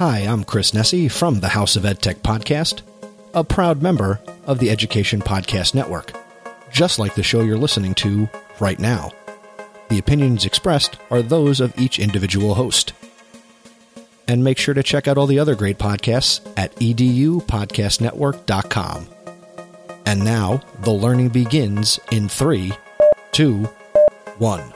Hi, I'm Chris Nesi from the House of EdTech podcast, a proud member of the Education Podcast Network, just like the show you're listening to right now. The opinions expressed are those of each individual host. And make sure to check out all the other great podcasts at edupodcastnetwork.com. And now, the learning begins in three, two, one.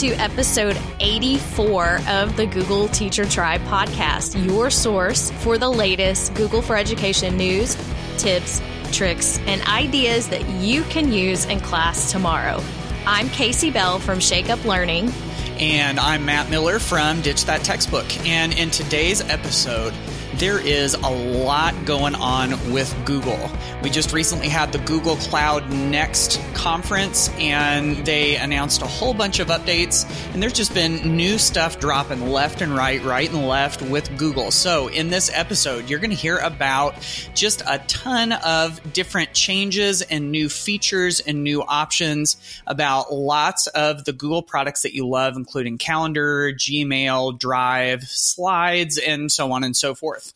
To episode 84 of the Google Teacher Tribe podcast, your source for the latest Google for Education news, tips, tricks, and ideas that you can use in class tomorrow. I'm Casey Bell from Shake Up Learning. And I'm Matt Miller from Ditch That Textbook. And in today's episode, there is a lot going on with Google. We just recently had the Google Cloud Next conference and they announced a whole bunch of updates. And there's just been new stuff dropping left and right, right and left with Google. So in this episode, you're going to hear about just a ton of different changes and new features and new options about lots of the Google products that you love, including Calendar, Gmail, Drive, Slides, and so on and so forth.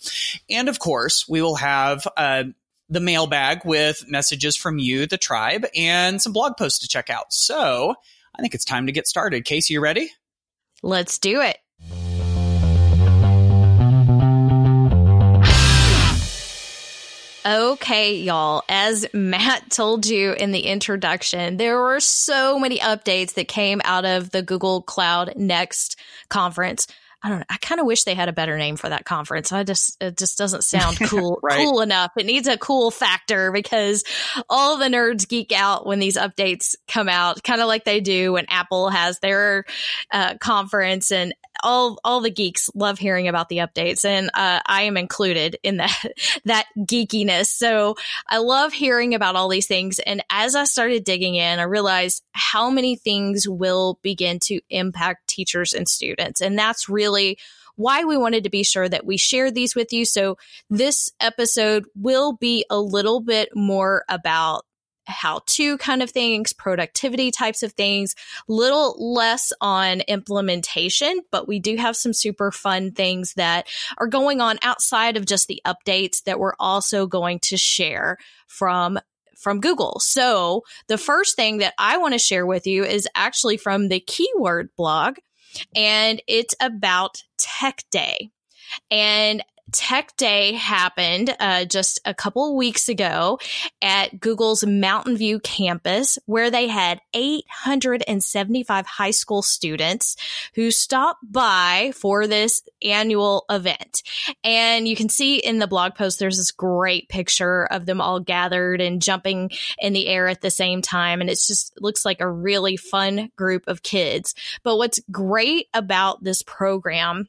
And of course, we will have uh, the mailbag with messages from you, the tribe, and some blog posts to check out. So I think it's time to get started. Casey, you ready? Let's do it. Okay, y'all. As Matt told you in the introduction, there were so many updates that came out of the Google Cloud Next conference. I don't know. I kind of wish they had a better name for that conference. I just it just doesn't sound cool right. cool enough. It needs a cool factor because all the nerds geek out when these updates come out, kind of like they do when Apple has their uh, conference and all all the geeks love hearing about the updates, and uh, I am included in that that geekiness. So I love hearing about all these things. And as I started digging in, I realized how many things will begin to impact teachers and students, and that's really why we wanted to be sure that we share these with you. So this episode will be a little bit more about how to kind of things, productivity types of things, little less on implementation, but we do have some super fun things that are going on outside of just the updates that we're also going to share from from Google. So the first thing that I want to share with you is actually from the keyword blog and it's about tech day. And Tech Day happened uh, just a couple weeks ago at Google's Mountain View campus, where they had 875 high school students who stopped by for this annual event. And you can see in the blog post, there's this great picture of them all gathered and jumping in the air at the same time. And it's just looks like a really fun group of kids. But what's great about this program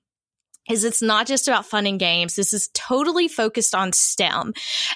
is it's not just about fun and games. This is totally focused on STEM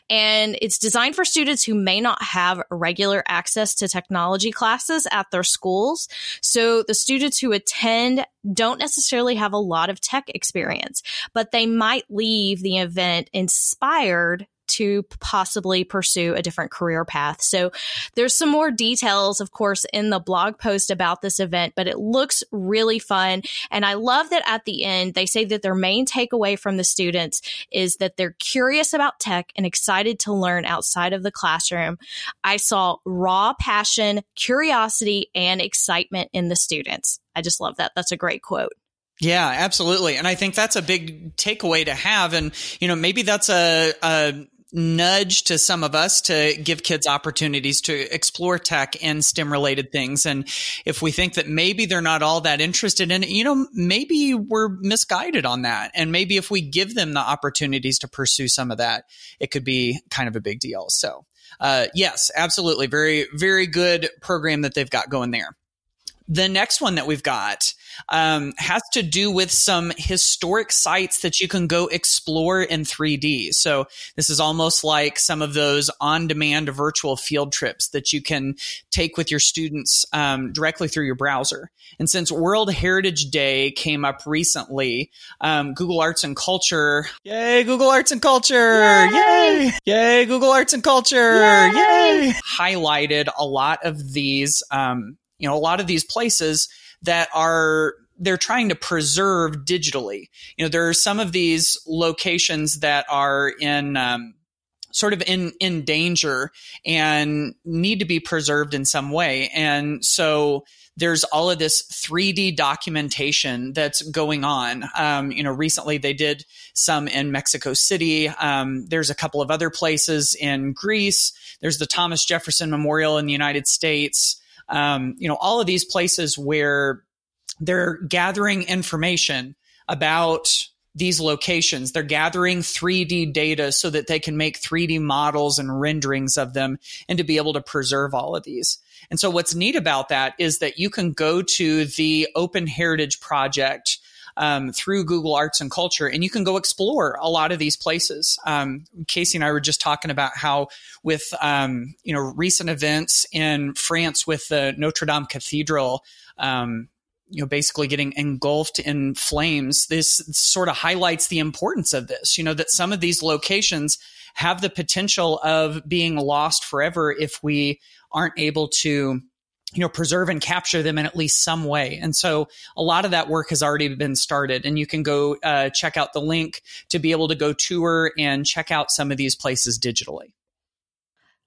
and it's designed for students who may not have regular access to technology classes at their schools. So the students who attend don't necessarily have a lot of tech experience, but they might leave the event inspired to possibly pursue a different career path. So there's some more details, of course, in the blog post about this event, but it looks really fun. And I love that at the end, they say that their main takeaway from the students is that they're curious about tech and excited to learn outside of the classroom. I saw raw passion, curiosity, and excitement in the students. I just love that. That's a great quote. Yeah, absolutely. And I think that's a big takeaway to have. And, you know, maybe that's a, a nudge to some of us to give kids opportunities to explore tech and STEM related things. And if we think that maybe they're not all that interested in it, you know, maybe we're misguided on that. And maybe if we give them the opportunities to pursue some of that, it could be kind of a big deal. So, uh, yes, absolutely. Very, very good program that they've got going there. The next one that we've got um, has to do with some historic sites that you can go explore in 3D. So this is almost like some of those on-demand virtual field trips that you can take with your students um, directly through your browser. And since World Heritage Day came up recently, um, Google Arts and Culture, yay, Google Arts and Culture, yay, yay, yay Google Arts and Culture, yay, yay. highlighted a lot of these um, you know, a lot of these places that are they're trying to preserve digitally. You know, there are some of these locations that are in um, sort of in in danger and need to be preserved in some way, and so there's all of this 3D documentation that's going on. Um, you know, recently they did some in Mexico City. Um, there's a couple of other places in Greece. There's the Thomas Jefferson Memorial in the United States um, you know, all of these places where they're gathering information about these locations. They're gathering 3D data so that they can make 3D models and renderings of them and to be able to preserve all of these. And so what's neat about that is that you can go to the Open Heritage Project um, through Google Arts and Culture, and you can go explore a lot of these places. Um, Casey and I were just talking about how, with um, you know recent events in France with the Notre Dame Cathedral. Um, you know, basically getting engulfed in flames. This sort of highlights the importance of this. You know, that some of these locations have the potential of being lost forever if we aren't able to you know, preserve and capture them in at least some way. And so a lot of that work has already been started and you can go uh, check out the link to be able to go tour and check out some of these places digitally.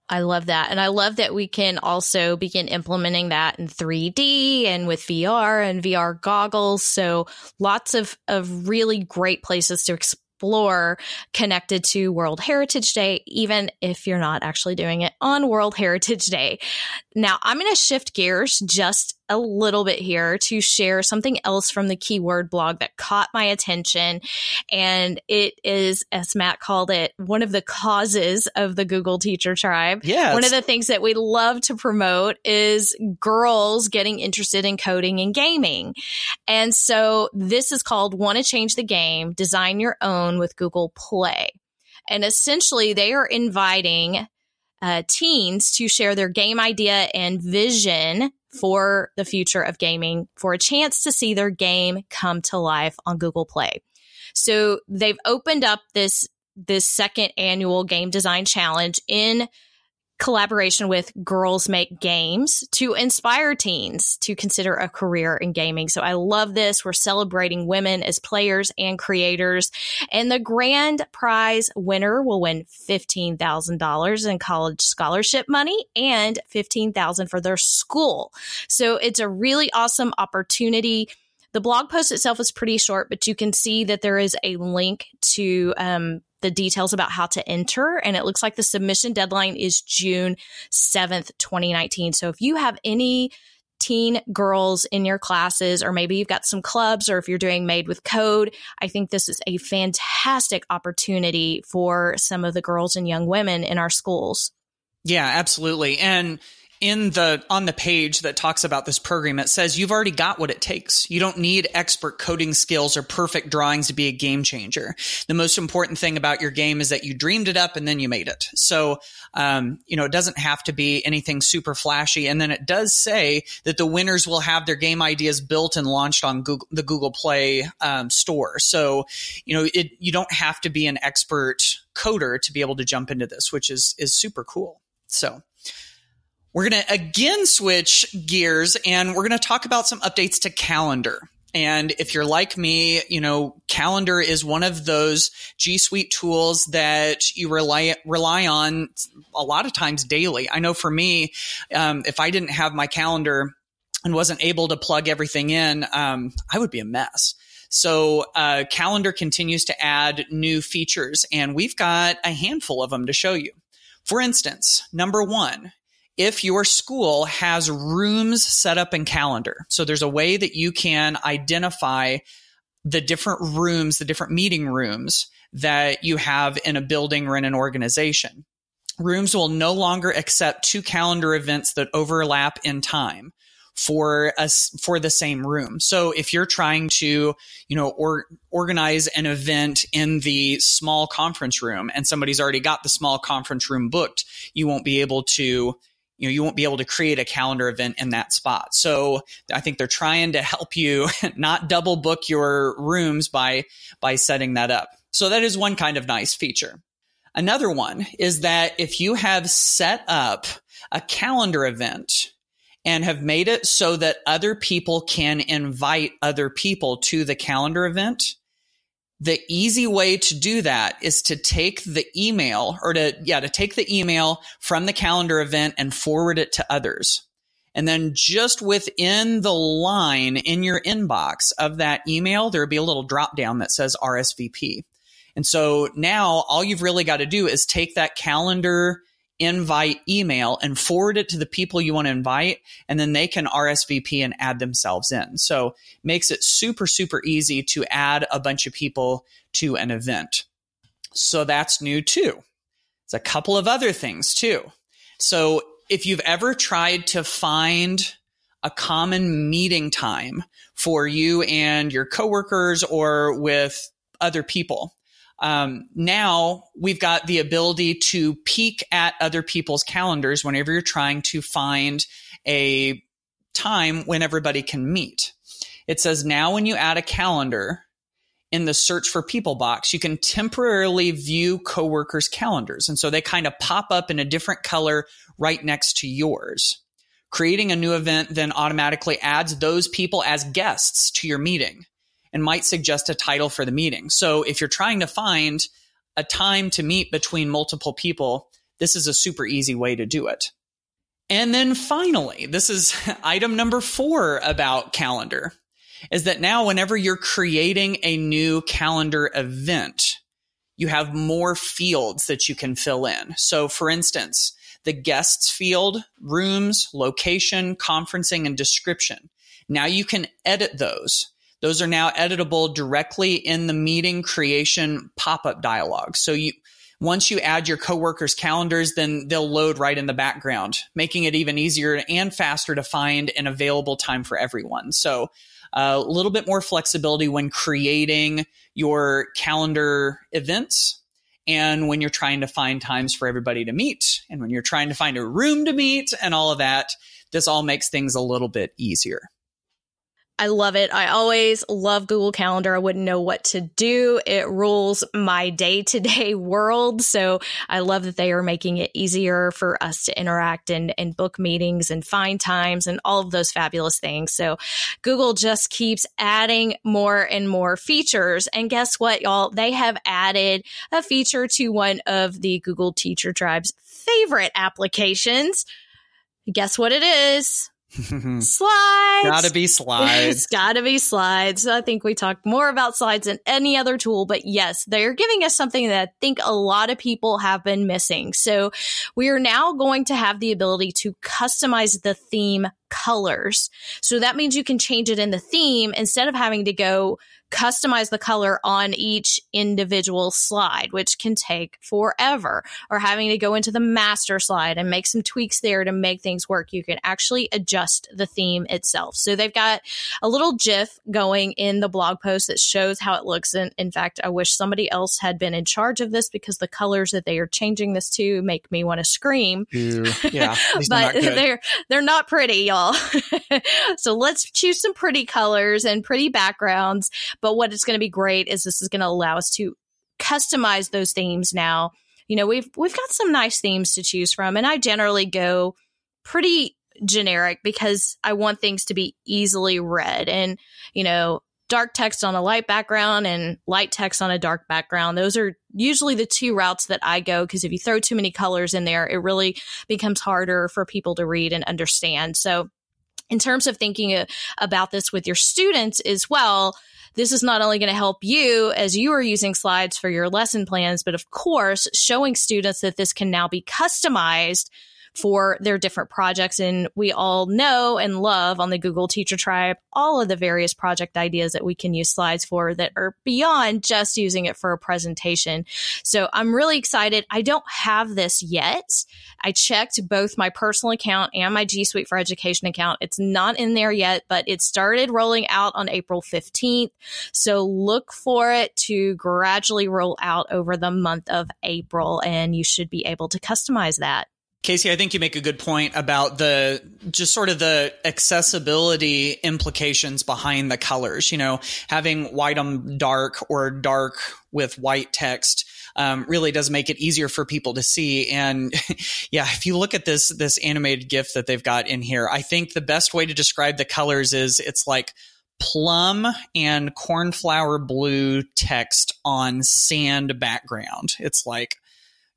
I love that. And I love that we can also begin implementing that in 3D and with VR and VR goggles. So lots of, of really great places to explore explore connected to World Heritage Day, even if you're not actually doing it on World Heritage Day. Now, I'm going to shift gears just a little bit here to share something else from the keyword blog that caught my attention. And it is, as Matt called it, one of the causes of the Google teacher tribe. Yeah. One of the things that we love to promote is girls getting interested in coding and gaming. And so this is called Want to Change the Game, Design Your Own with Google Play. And essentially, they are inviting uh, teens to share their game idea and vision for the future of gaming for a chance to see their game come to life on Google Play. So they've opened up this this second annual game design challenge in collaboration with Girls Make Games to inspire teens to consider a career in gaming. So I love this. We're celebrating women as players and creators. And the grand prize winner will win $15,000 in college scholarship money and $15,000 for their school. So it's a really awesome opportunity. The blog post itself is pretty short, but you can see that there is a link to um, the details about how to enter. And it looks like the submission deadline is June 7th, 2019. So if you have any teen girls in your classes, or maybe you've got some clubs, or if you're doing Made with Code, I think this is a fantastic opportunity for some of the girls and young women in our schools. Yeah, absolutely. And in the on the page that talks about this program it says you've already got what it takes. You don't need expert coding skills or perfect drawings to be a game changer. The most important thing about your game is that you dreamed it up and then you made it. So um, you know it doesn't have to be anything super flashy. And then it does say that the winners will have their game ideas built and launched on google, the google play um, store. So you know it, you don't have to be an expert coder to be able to jump into this which is is super cool. So we're going to again switch gears and we're going to talk about some updates to calendar. And if you're like me, you know, calendar is one of those G Suite tools that you rely, rely on a lot of times daily. I know for me, um, if I didn't have my calendar and wasn't able to plug everything in, um, I would be a mess. So, uh, calendar continues to add new features and we've got a handful of them to show you. For instance, number one, if your school has rooms set up in calendar. So there's a way that you can identify the different rooms, the different meeting rooms that you have in a building or in an organization. Rooms will no longer accept two calendar events that overlap in time. for us for the same room. So if you're trying to, you know, or organize an event in the small conference room and somebody's already got the small conference room booked, you won't be able to you know you won't be able to create a calendar event in that spot. So i think they're trying to help you not double book your rooms by by setting that up. So that is one kind of nice feature. Another one is that if you have set up a calendar event and have made it so that other people can invite other people to the calendar event the easy way to do that is to take the email or to, yeah, to take the email from the calendar event and forward it to others. And then just within the line in your inbox of that email, there'll be a little drop down that says RSVP. And so now all you've really got to do is take that calendar invite email and forward it to the people you want to invite and then they can RSVP and add themselves in. So makes it super super easy to add a bunch of people to an event. So that's new too. It's a couple of other things too. So if you've ever tried to find a common meeting time for you and your coworkers or with other people, um, now we've got the ability to peek at other people's calendars whenever you're trying to find a time when everybody can meet. It says now when you add a calendar in the search for people box, you can temporarily view coworkers' calendars. And so they kind of pop up in a different color right next to yours. Creating a new event then automatically adds those people as guests to your meeting and might suggest a title for the meeting. So if you're trying to find a time to meet between multiple people, this is a super easy way to do it. And then finally, this is item number four about calendar is that now whenever you're creating a new calendar event, you have more fields that you can fill in. So for instance, the guests field, rooms, location, conferencing, and description. Now you can edit those. Those are now editable directly in the meeting creation pop-up dialog. So you, once you add your coworkers calendars, then they'll load right in the background, making it even easier and faster to find an available time for everyone. So a little bit more flexibility when creating your calendar events and when you're trying to find times for everybody to meet and when you're trying to find a room to meet and all of that. This all makes things a little bit easier. I love it. I always love Google Calendar. I wouldn't know what to do. It rules my day to day world. So I love that they are making it easier for us to interact and, and book meetings and find times and all of those fabulous things. So Google just keeps adding more and more features. And guess what, y'all? They have added a feature to one of the Google Teacher Tribe's favorite applications. Guess what it is? slides. Gotta be slides. it's gotta be slides. I think we talked more about slides than any other tool, but yes, they're giving us something that I think a lot of people have been missing. So we are now going to have the ability to customize the theme colors. So that means you can change it in the theme instead of having to go customize the color on each individual slide, which can take forever, or having to go into the master slide and make some tweaks there to make things work. You can actually adjust the theme itself. So they've got a little GIF going in the blog post that shows how it looks. And in fact, I wish somebody else had been in charge of this because the colors that they are changing this to make me want to scream. Yeah, but they're they're not pretty, y'all. so let's choose some pretty colors and pretty backgrounds but what is going to be great is this is going to allow us to customize those themes now. You know, we've we've got some nice themes to choose from and I generally go pretty generic because I want things to be easily read and, you know, dark text on a light background and light text on a dark background. Those are usually the two routes that I go because if you throw too many colors in there, it really becomes harder for people to read and understand. So, in terms of thinking uh, about this with your students as well, this is not only going to help you as you are using slides for your lesson plans, but of course, showing students that this can now be customized for their different projects. And we all know and love on the Google Teacher Tribe all of the various project ideas that we can use slides for that are beyond just using it for a presentation. So I'm really excited. I don't have this yet. I checked both my personal account and my G Suite for Education account. It's not in there yet, but it started rolling out on April 15th. So look for it to gradually roll out over the month of April, and you should be able to customize that. Casey, I think you make a good point about the just sort of the accessibility implications behind the colors. You know, having white on dark or dark with white text um, really does make it easier for people to see. And yeah, if you look at this this animated GIF that they've got in here, I think the best way to describe the colors is it's like plum and cornflower blue text on sand background. It's like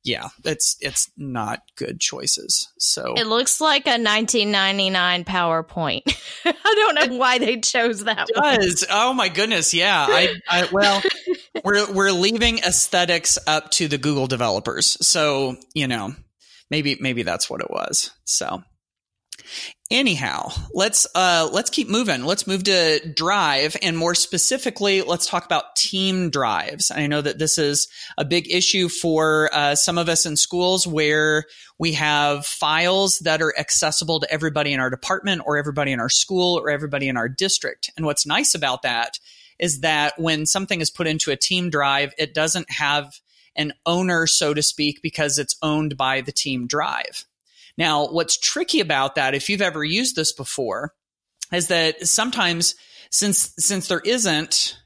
yeah, it's it's not good choices. So it looks like a 1999 PowerPoint. I don't know why they chose that. Does one. oh my goodness? Yeah, I, I well, we're we're leaving aesthetics up to the Google developers. So you know, maybe maybe that's what it was. So Anyhow, let's uh, let's keep moving. Let's move to Drive, and more specifically, let's talk about team drives. I know that this is a big issue for uh, some of us in schools where we have files that are accessible to everybody in our department, or everybody in our school, or everybody in our district. And what's nice about that is that when something is put into a team drive, it doesn't have an owner, so to speak, because it's owned by the team drive. Now, what's tricky about that, if you've ever used this before, is that sometimes since since there isn't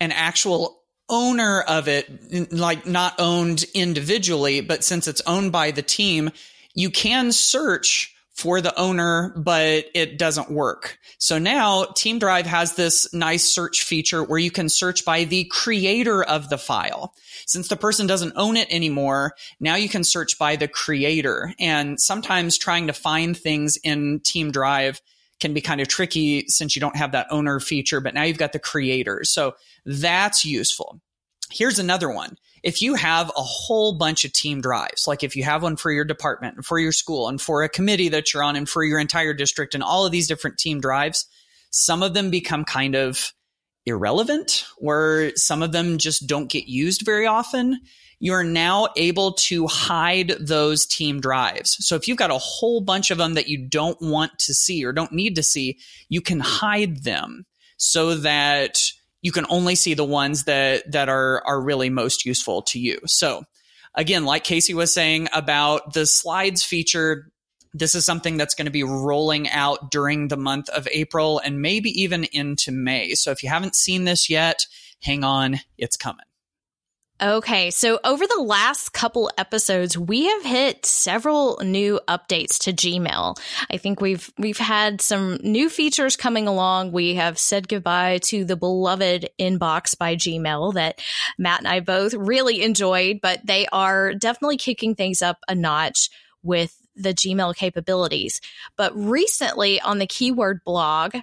an actual owner of it, like not owned individually, but since it's owned by the team, you can search for the owner, but it doesn't work. So now Team Drive has this nice search feature where you can search by the creator of the file. Since the person doesn't own it anymore, now you can search by the creator. And sometimes trying to find things in Team Drive can be kind of tricky since you don't have that owner feature, but now you've got the creator. So that's useful. Here's another one if you have a whole bunch of team drives, like if you have one for your department and for your school and for a committee that you're on and for your entire district and all of these different team drives, some of them become kind of irrelevant or some of them just don't get used very often. You're now able to hide those team drives. So if you've got a whole bunch of them that you don't want to see or don't need to see, you can hide them so that you can only see the ones that that are are really most useful to you. So again, like Casey was saying about the slides feature, this is something that's going to be rolling out during the month of April and maybe even into May. So if you haven't seen this yet, hang on, it's coming. Okay, so over the last couple episodes, we have hit several new updates to Gmail. I think we've we've had some new features coming along. We have said goodbye to the beloved inbox by Gmail that Matt and I both really enjoyed, but they are definitely kicking things up a notch with the Gmail capabilities. But recently on the keyword blog,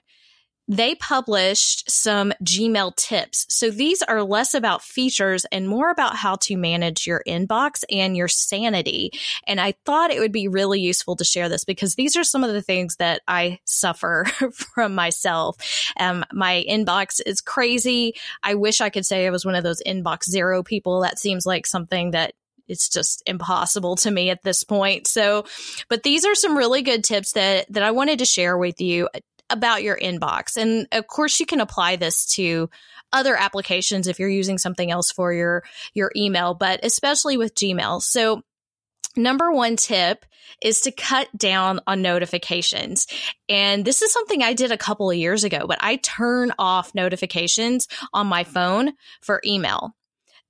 they published some Gmail tips. So these are less about features and more about how to manage your inbox and your sanity. And I thought it would be really useful to share this because these are some of the things that I suffer from myself. Um, my inbox is crazy. I wish I could say I was one of those inbox zero people. That seems like something that it's just impossible to me at this point. So, but these are some really good tips that that I wanted to share with you about your inbox. And of course, you can apply this to other applications if you're using something else for your your email, but especially with Gmail. So, number one tip is to cut down on notifications. And this is something I did a couple of years ago, but I turn off notifications on my phone for email.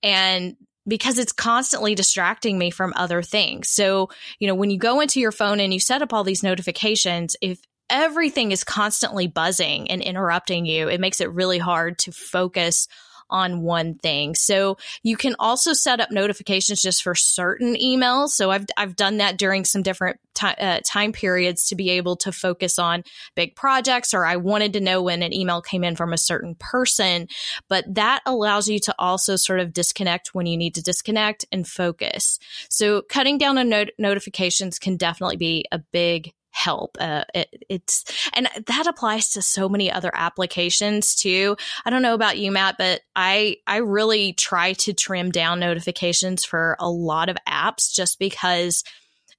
And because it's constantly distracting me from other things. So, you know, when you go into your phone and you set up all these notifications, if everything is constantly buzzing and interrupting you, it makes it really hard to focus on one thing. So you can also set up notifications just for certain emails. So I've I've done that during some different uh, time periods to be able to focus on big projects, or I wanted to know when an email came in from a certain person. But that allows you to also sort of disconnect when you need to disconnect and focus. So cutting down on not- notifications can definitely be a big help. Uh, it, it's and that applies to so many other applications too. I don't know about you, Matt, but I I really try to trim down notifications for a lot of apps just because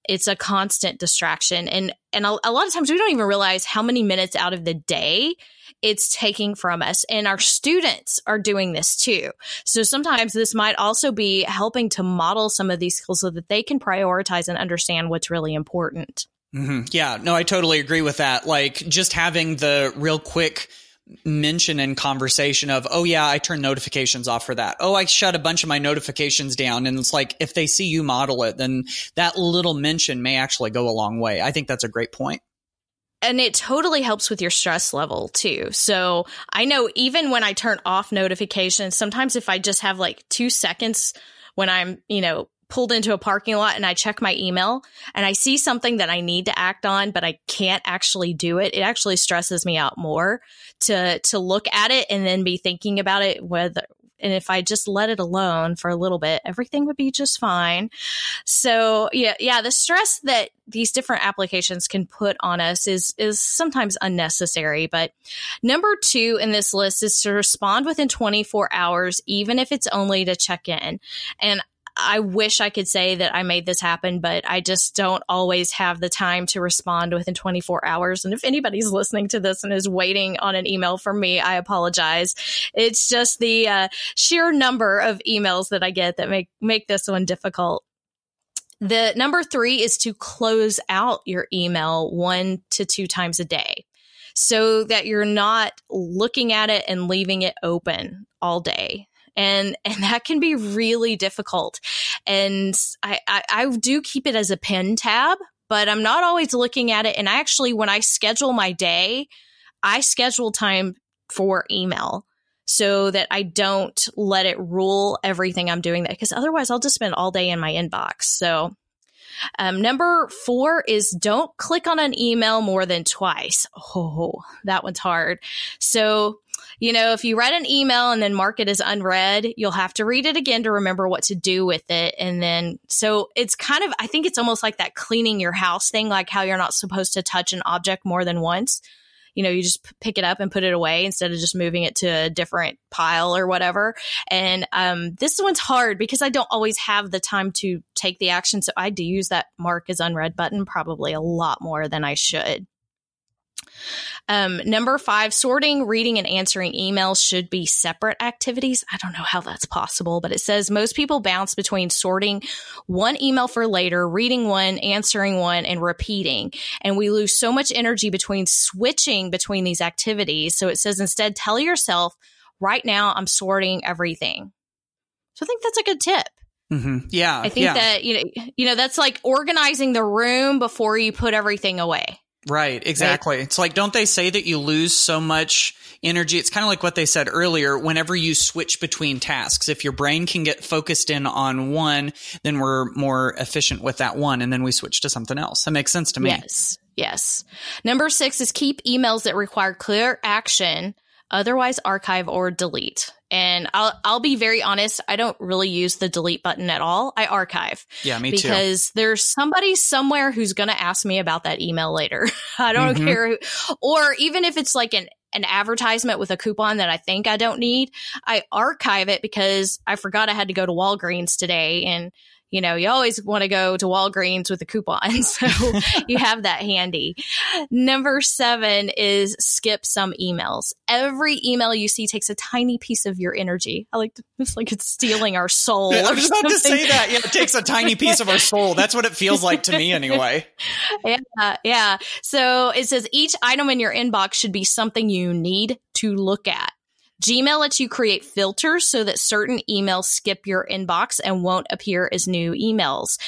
it's a constant distraction and and a, a, lot of times we don't even realize how many minutes out of the day it's taking from us and our students are doing this too so sometimes this might also be helping to model some of these skills so that they can prioritize and understand what's really important Mm-hmm. Yeah, no, I totally agree with that. Like just having the real quick mention and conversation of, oh yeah, I turn notifications off for that. Oh, I shut a bunch of my notifications down. And it's like, if they see you model it, then that little mention may actually go a long way. I think that's a great point and it totally helps with your stress level too. So I know even when I turn off notifications, sometimes if I just have like two seconds when I'm, you know, pulled into a parking lot and I check my email and I see something that I need to act on, but I can't actually do it, it actually stresses me out more to to look at it and then be thinking about it whether and if I just let it alone for a little bit, everything would be just fine. So yeah, yeah, the stress that these different applications can put on us is is sometimes unnecessary. But number two in this list is to respond within 24 hours, even if it's only to check in. And I wish I could say that I made this happen, but I just don't always have the time to respond within 24 hours. And if anybody's listening to this and is waiting on an email from me, I apologize. It's just the uh, sheer number of emails that I get that make make this one difficult. The number three is to close out your email one to two times a day so that you're not looking at it and leaving it open all day and and that can be really difficult. And I, I, I do keep it as a pen tab, but I'm not always looking at it. And actually, when I schedule my day, I schedule time for email so that I don't let it rule everything I'm doing that because otherwise I'll just spend all day in my inbox. So um, number four is don't click on an email more than twice. Oh, that one's hard. So you know, if you read an email and then mark it as unread, you'll have to read it again to remember what to do with it. And then, so it's kind of, I think it's almost like that cleaning your house thing, like how you're not supposed to touch an object more than once. You know, you just pick it up and put it away instead of just moving it to a different pile or whatever. And um, this one's hard because I don't always have the time to take the action. So I do use that mark as unread button probably a lot more than I should. Um, number five, sorting, reading, and answering emails should be separate activities. I don't know how that's possible, but it says most people bounce between sorting one email for later, reading one, answering one, and repeating. And we lose so much energy between switching between these activities. So it says instead, tell yourself, right now, I'm sorting everything. So I think that's a good tip. Mm-hmm. Yeah. I think yeah. that, you know, you know, that's like organizing the room before you put everything away. Right, exactly. Right? It's like, don't they say that you lose so much energy? It's kind of like what they said earlier. Whenever you switch between tasks, if your brain can get focused in on one, then we're more efficient with that one. And then we switch to something else. That makes sense to me. Yes. Yes. Number six is keep emails that require clear action otherwise archive or delete. And I'll I'll be very honest, I don't really use the delete button at all. I archive. Yeah, me because too. Because there's somebody somewhere who's going to ask me about that email later. I don't mm-hmm. care who, or even if it's like an an advertisement with a coupon that I think I don't need, I archive it because I forgot I had to go to Walgreens today and you know, you always want to go to Walgreens with a coupon. So you have that handy. Number seven is skip some emails. Every email you see takes a tiny piece of your energy. I like to, it's like it's stealing our soul. I was about to say that. Yeah, it takes a tiny piece of our soul. That's what it feels like to me anyway. Yeah. Yeah. So it says each item in your inbox should be something you need to look at. Gmail lets you create filters so that certain emails skip your inbox and won't appear as new emails.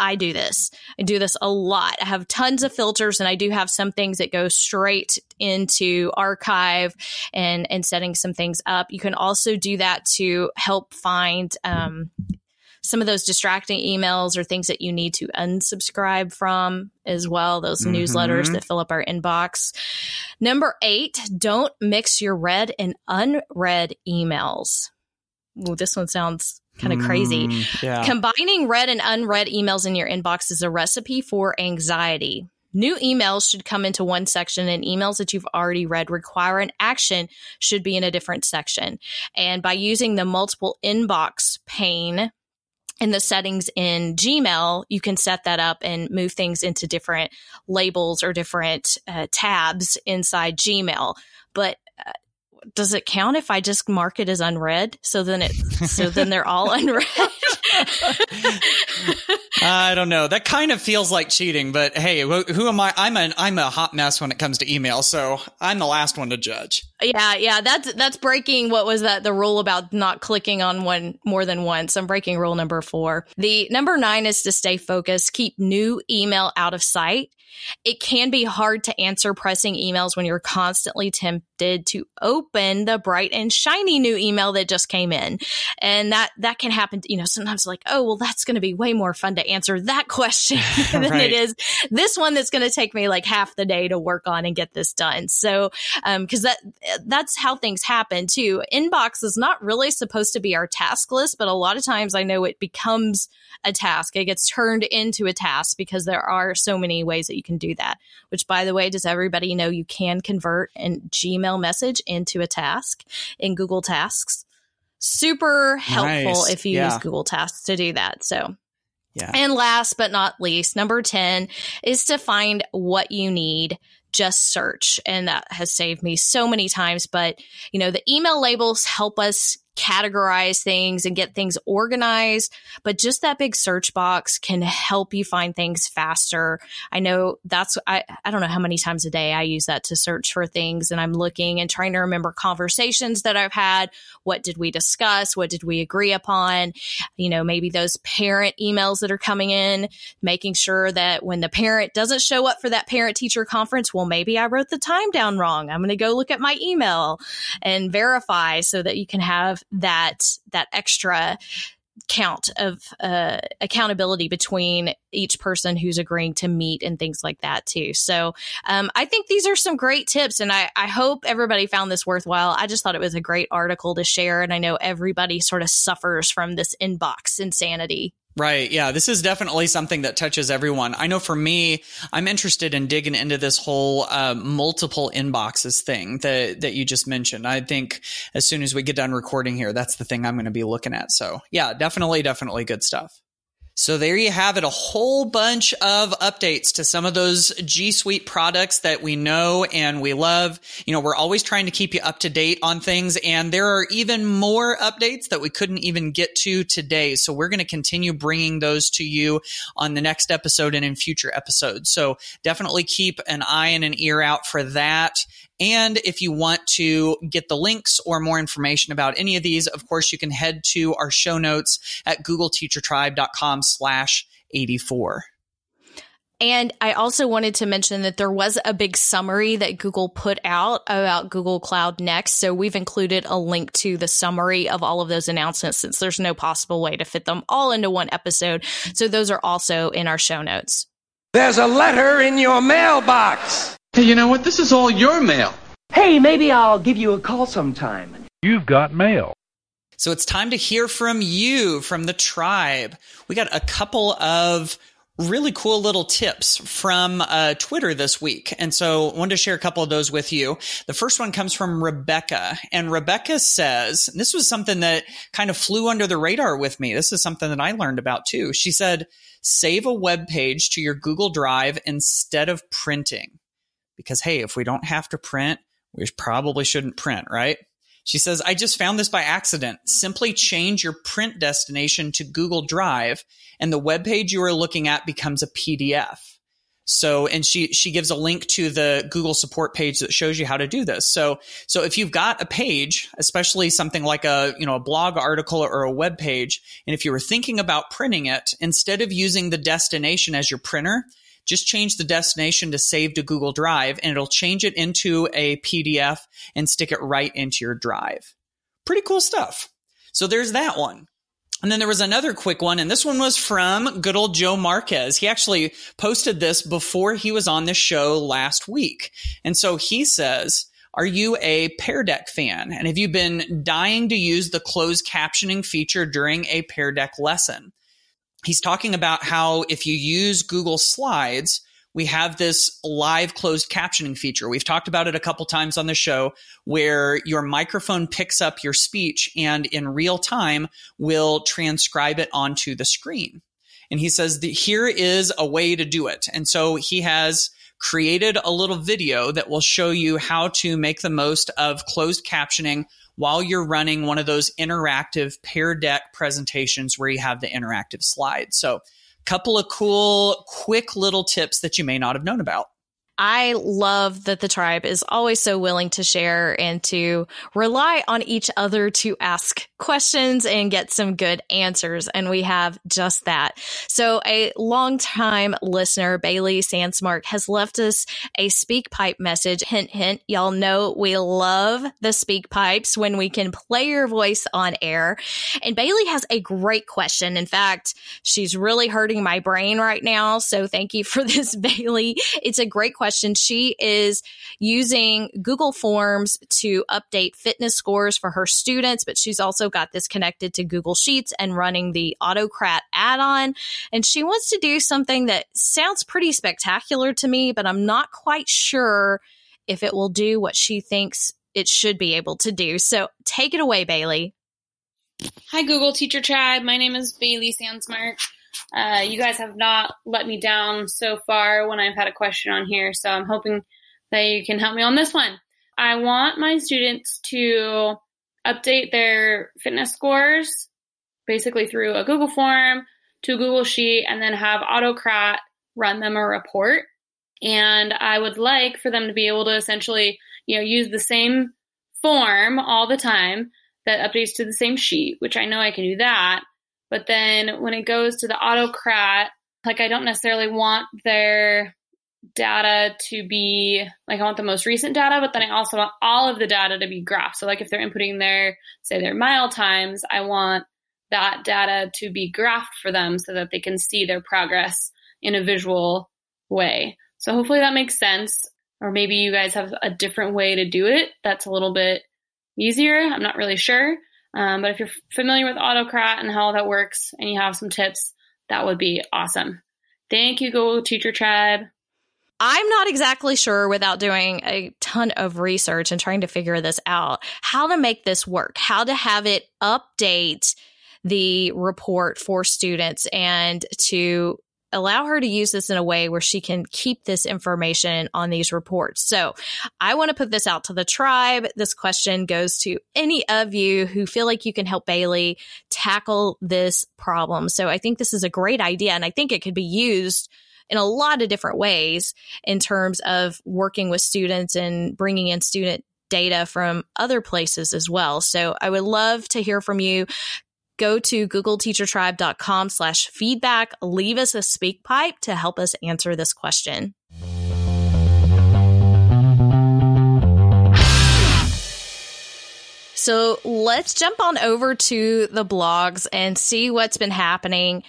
I do this. I do this a lot. I have tons of filters and I do have some things that go straight into archive and, and setting some things up. You can also do that to help find, um, some of those distracting emails or things that you need to unsubscribe from as well, those mm-hmm. newsletters that fill up our inbox. Number eight, don't mix your read and unread emails. Ooh, this one sounds kind of crazy. Mm, yeah. Combining read and unread emails in your inbox is a recipe for anxiety. New emails should come into one section, and emails that you've already read require an action should be in a different section. And by using the multiple inbox pane in the settings in Gmail, you can set that up and move things into different labels or different uh, tabs inside Gmail. But uh, does it count if I just mark it as unread? So then it, so then they're all unread. I don't know. That kind of feels like cheating, but hey, who am I? I'm an I'm a hot mess when it comes to email, so I'm the last one to judge. Yeah, yeah, that's that's breaking what was that the rule about not clicking on one more than once. I'm breaking rule number 4. The number 9 is to stay focused, keep new email out of sight it can be hard to answer pressing emails when you're constantly tempted to open the bright and shiny new email that just came in. And that, that can happen, you know, sometimes like, oh, well, that's going to be way more fun to answer that question than right. it is this one that's going to take me like half the day to work on and get this done. So, um, cause that, that's how things happen too. Inbox is not really supposed to be our task list, but a lot of times I know it becomes a task. It gets turned into a task because there are so many ways that you can do that. Which, by the way, does everybody know you can convert a Gmail message into a task in Google Tasks? Super helpful nice. if you yeah. use Google Tasks to do that. So, yeah. And last but not least, number 10 is to find what you need just search. And that has saved me so many times. But, you know, the email labels help us categorize things and get things organized. But just that big search box can help you find things faster. I know that's, I, I don't know how many times a day I use that to search for things. And I'm looking and trying to remember conversations that I've had. What did we discuss? What did we agree upon? You know, maybe those parent emails that are coming in, making sure that when the parent doesn't show up for that parent teacher conference, well, maybe I wrote the time down wrong. I'm going to go look at my email and verify so that you can have that that extra count of uh, accountability between each person who's agreeing to meet and things like that too. So um, I think these are some great tips, and I, I hope everybody found this worthwhile. I just thought it was a great article to share, and I know everybody sort of suffers from this inbox insanity. Right. Yeah. This is definitely something that touches everyone. I know for me, I'm interested in digging into this whole uh, multiple inboxes thing that, that you just mentioned. I think as soon as we get done recording here, that's the thing I'm going to be looking at. So yeah, definitely, definitely good stuff. So there you have it, a whole bunch of updates to some of those G Suite products that we know and we love. You know, we're always trying to keep you up to date on things and there are even more updates that we couldn't even get to today. So we're going to continue bringing those to you on the next episode and in future episodes. So definitely keep an eye and an ear out for that. And if you want to get the links or more information about any of these, of course, you can head to our show notes at googleteachertribe.com slash 84. And I also wanted to mention that there was a big summary that Google put out about Google Cloud Next. So we've included a link to the summary of all of those announcements since there's no possible way to fit them all into one episode. So those are also in our show notes. There's a letter in your mailbox. Hey, you know what? This is all your mail. Hey, maybe I'll give you a call sometime. You've got mail. So it's time to hear from you, from the tribe. We got a couple of really cool little tips from uh, Twitter this week. And so I wanted to share a couple of those with you. The first one comes from Rebecca. And Rebecca says, and this was something that kind of flew under the radar with me. This is something that I learned about too. She said, save a web page to your Google Drive instead of printing because, hey, if we don't have to print, we probably shouldn't print, right? She says, I just found this by accident. Simply change your print destination to Google Drive and the web page you are looking at becomes a PDF. So, and she, she gives a link to the Google support page that shows you how to do this. So, so if you've got a page, especially something like a, you know, a blog article or a web page, and if you were thinking about printing it, instead of using the destination as your printer, just change the destination to save to Google Drive and it'll change it into a PDF and stick it right into your drive. Pretty cool stuff. So there's that one. And then there was another quick one, and this one was from good old Joe Marquez. He actually posted this before he was on the show last week. And so he says, are you a Pear Deck fan? And have you been dying to use the closed captioning feature during a Pear Deck lesson? He's talking about how if you use Google Slides, we have this live closed captioning feature. We've talked about it a couple times on the show where your microphone picks up your speech and in real time will transcribe it onto the screen. And he says that here is a way to do it. And so he has created a little video that will show you how to make the most of closed captioning while you're running one of those interactive Pear Deck presentations where you have the interactive slides. So a couple of cool, quick little tips that you may not have known about. I love that the tribe is always so willing to share and to rely on each other to ask questions and get some good answers. And we have just that. So a longtime listener, Bailey Sandsmark, has left us a SpeakPipe message. Hint, hint. Y'all know we love the SpeakPipes when we can play your voice on air. And Bailey has a great question. In fact, she's really hurting my brain right now. So thank you for this, Bailey. It's a great question question. She is using Google Forms to update fitness scores for her students, but she's also got this connected to Google Sheets and running the Autocrat add on. And she wants to do something that sounds pretty spectacular to me, but I'm not quite sure if it will do what she thinks it should be able to do. So take it away, Bailey. Hi, Google Teacher Tribe. My name is Bailey Sandsmark. Uh, you guys have not let me down so far when I've had a question on here, so I'm hoping that you can help me on this one. I want my students to update their fitness scores basically through a Google form to a Google Sheet and then have Autocrat run them a report. And I would like for them to be able to essentially, you know, use the same form all the time that updates to the same sheet, which I know I can do that. But then when it goes to the autocrat, like I don't necessarily want their data to be like I want the most recent data, but then I also want all of the data to be graphed. So like if they're inputting their say their mile times, I want that data to be graphed for them so that they can see their progress in a visual way. So hopefully that makes sense. Or maybe you guys have a different way to do it that's a little bit easier. I'm not really sure. Um, but if you're familiar with Autocrat and how that works and you have some tips, that would be awesome. Thank you, Google Teacher Tribe. I'm not exactly sure without doing a ton of research and trying to figure this out how to make this work, how to have it update the report for students and to allow her to use this in a way where she can keep this information on these reports. So I want to put this out to the tribe. This question goes to any of you who feel like you can help Bailey tackle this problem. So I think this is a great idea and I think it could be used in a lot of different ways in terms of working with students and bringing in student data from other places as well. So I would love to hear from you go to googleteachertribe.com slash feedback. Leave us a SpeakPipe to help us answer this question. So let's jump on over to the blogs and see what's been happening.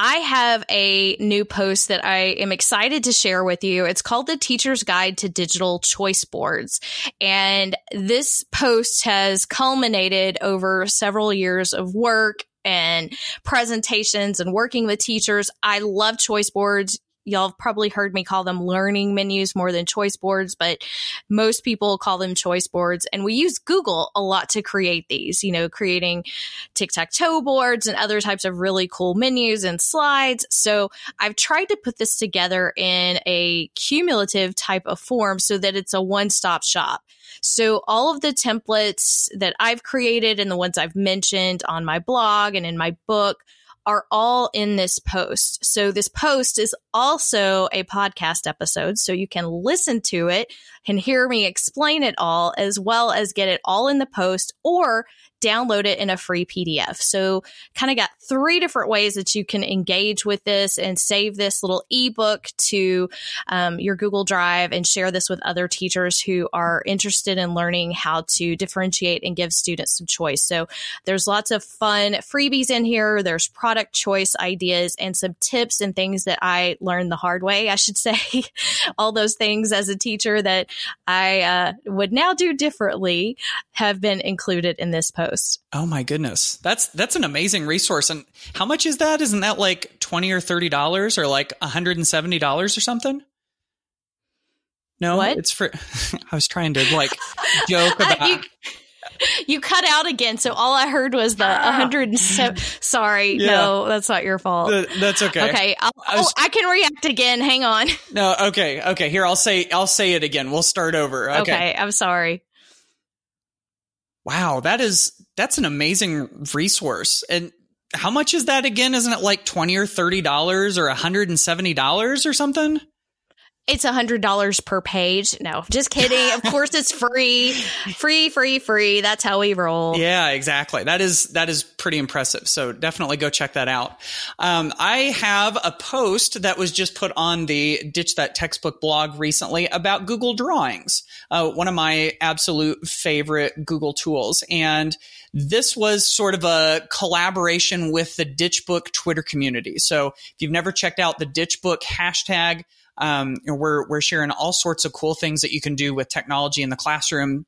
I have a new post that I am excited to share with you. It's called The Teacher's Guide to Digital Choice Boards. And this post has culminated over several years of work and presentations and working with teachers. I love choice boards y'all have probably heard me call them learning menus more than choice boards, but most people call them choice boards. And we use Google a lot to create these, you know, creating tic tac toe boards and other types of really cool menus and slides. So I've tried to put this together in a cumulative type of form so that it's a one stop shop. So all of the templates that I've created and the ones I've mentioned on my blog and in my book are all in this post. So this post is also a podcast episode. So you can listen to it and hear me explain it all as well as get it all in the post or download it in a free PDF. So, kind of got three different ways that you can engage with this and save this little ebook to um, your Google Drive and share this with other teachers who are interested in learning how to differentiate and give students some choice. So, there's lots of fun freebies in here. There's product choice ideas and some tips and things that I learned the hard way, I should say. All those things as a teacher that I uh, would now do differently have been included in this post. Oh my goodness. That's that's an amazing resource. And how much is that? Isn't that like 20 or 30 dollars or like 170 dollars or something? No, what? it's for I was trying to like joke about you, you cut out again, so all I heard was the 107. Sorry, Yeah. no, that's not your fault. Th- that's okay. Okay, I was- oh, I can react again. Hang on. No, okay, okay. Here, I'll say I'll say it again. We'll start over. Okay. Okay, I'm sorry. Wow, that is that's an amazing resource. And how much is that again? Isn't it like twenty or thirty dollars or hundred and seventy dollars or something? It's a hundred dollars per page. No, just kidding. of course, it's free, free, free, free. That's how we roll. Yeah, exactly. That is that is pretty impressive. So definitely go check that out. Um, I have a post that was just put on the Ditch That Textbook blog recently about Google Drawings, uh, one of my absolute favorite Google tools, and this was sort of a collaboration with the Ditchbook Twitter community. So if you've never checked out the Ditchbook hashtag. Um, we're we're sharing all sorts of cool things that you can do with technology in the classroom.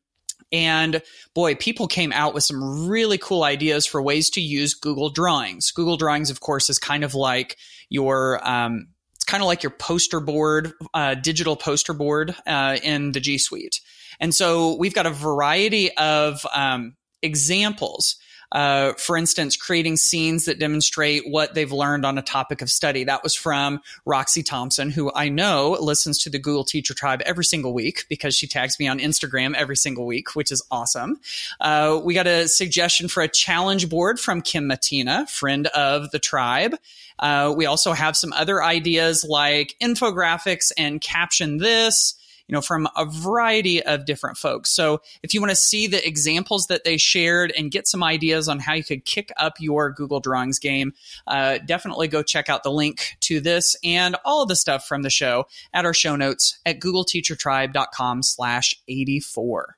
And boy, people came out with some really cool ideas for ways to use Google Drawings. Google Drawings, of course, is kind of like your um, it's kind of like your poster board, uh, digital poster board uh, in the G Suite. And so we've got a variety of um, examples. Uh, for instance, creating scenes that demonstrate what they've learned on a topic of study. That was from Roxy Thompson, who I know listens to the Google Teacher Tribe every single week because she tags me on Instagram every single week, which is awesome. Uh, we got a suggestion for a challenge board from Kim Matina, friend of the tribe. Uh, we also have some other ideas like infographics and caption this you know, from a variety of different folks. So if you want to see the examples that they shared and get some ideas on how you could kick up your Google Drawings game, uh, definitely go check out the link to this and all the stuff from the show at our show notes at googleteachertribe.com slash 84.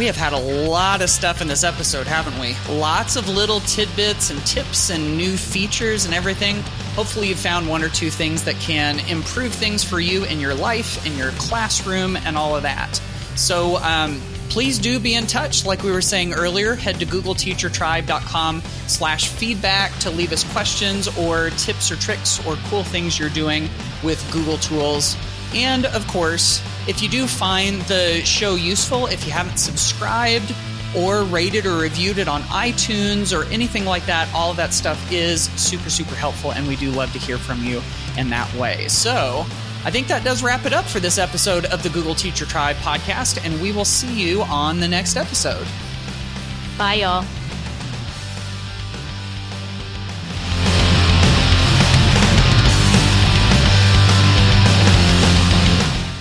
We have had a lot of stuff in this episode, haven't we? Lots of little tidbits and tips and new features and everything. Hopefully, you found one or two things that can improve things for you in your life, in your classroom, and all of that. So, um, please do be in touch. Like we were saying earlier, head to googleteachertribe.com slash feedback to leave us questions or tips or tricks or cool things you're doing with Google tools. And of course, if you do find the show useful, if you haven't subscribed or rated or reviewed it on iTunes or anything like that, all of that stuff is super, super helpful. And we do love to hear from you in that way. So I think that does wrap it up for this episode of the Google Teacher Tribe podcast. And we will see you on the next episode. Bye, y'all.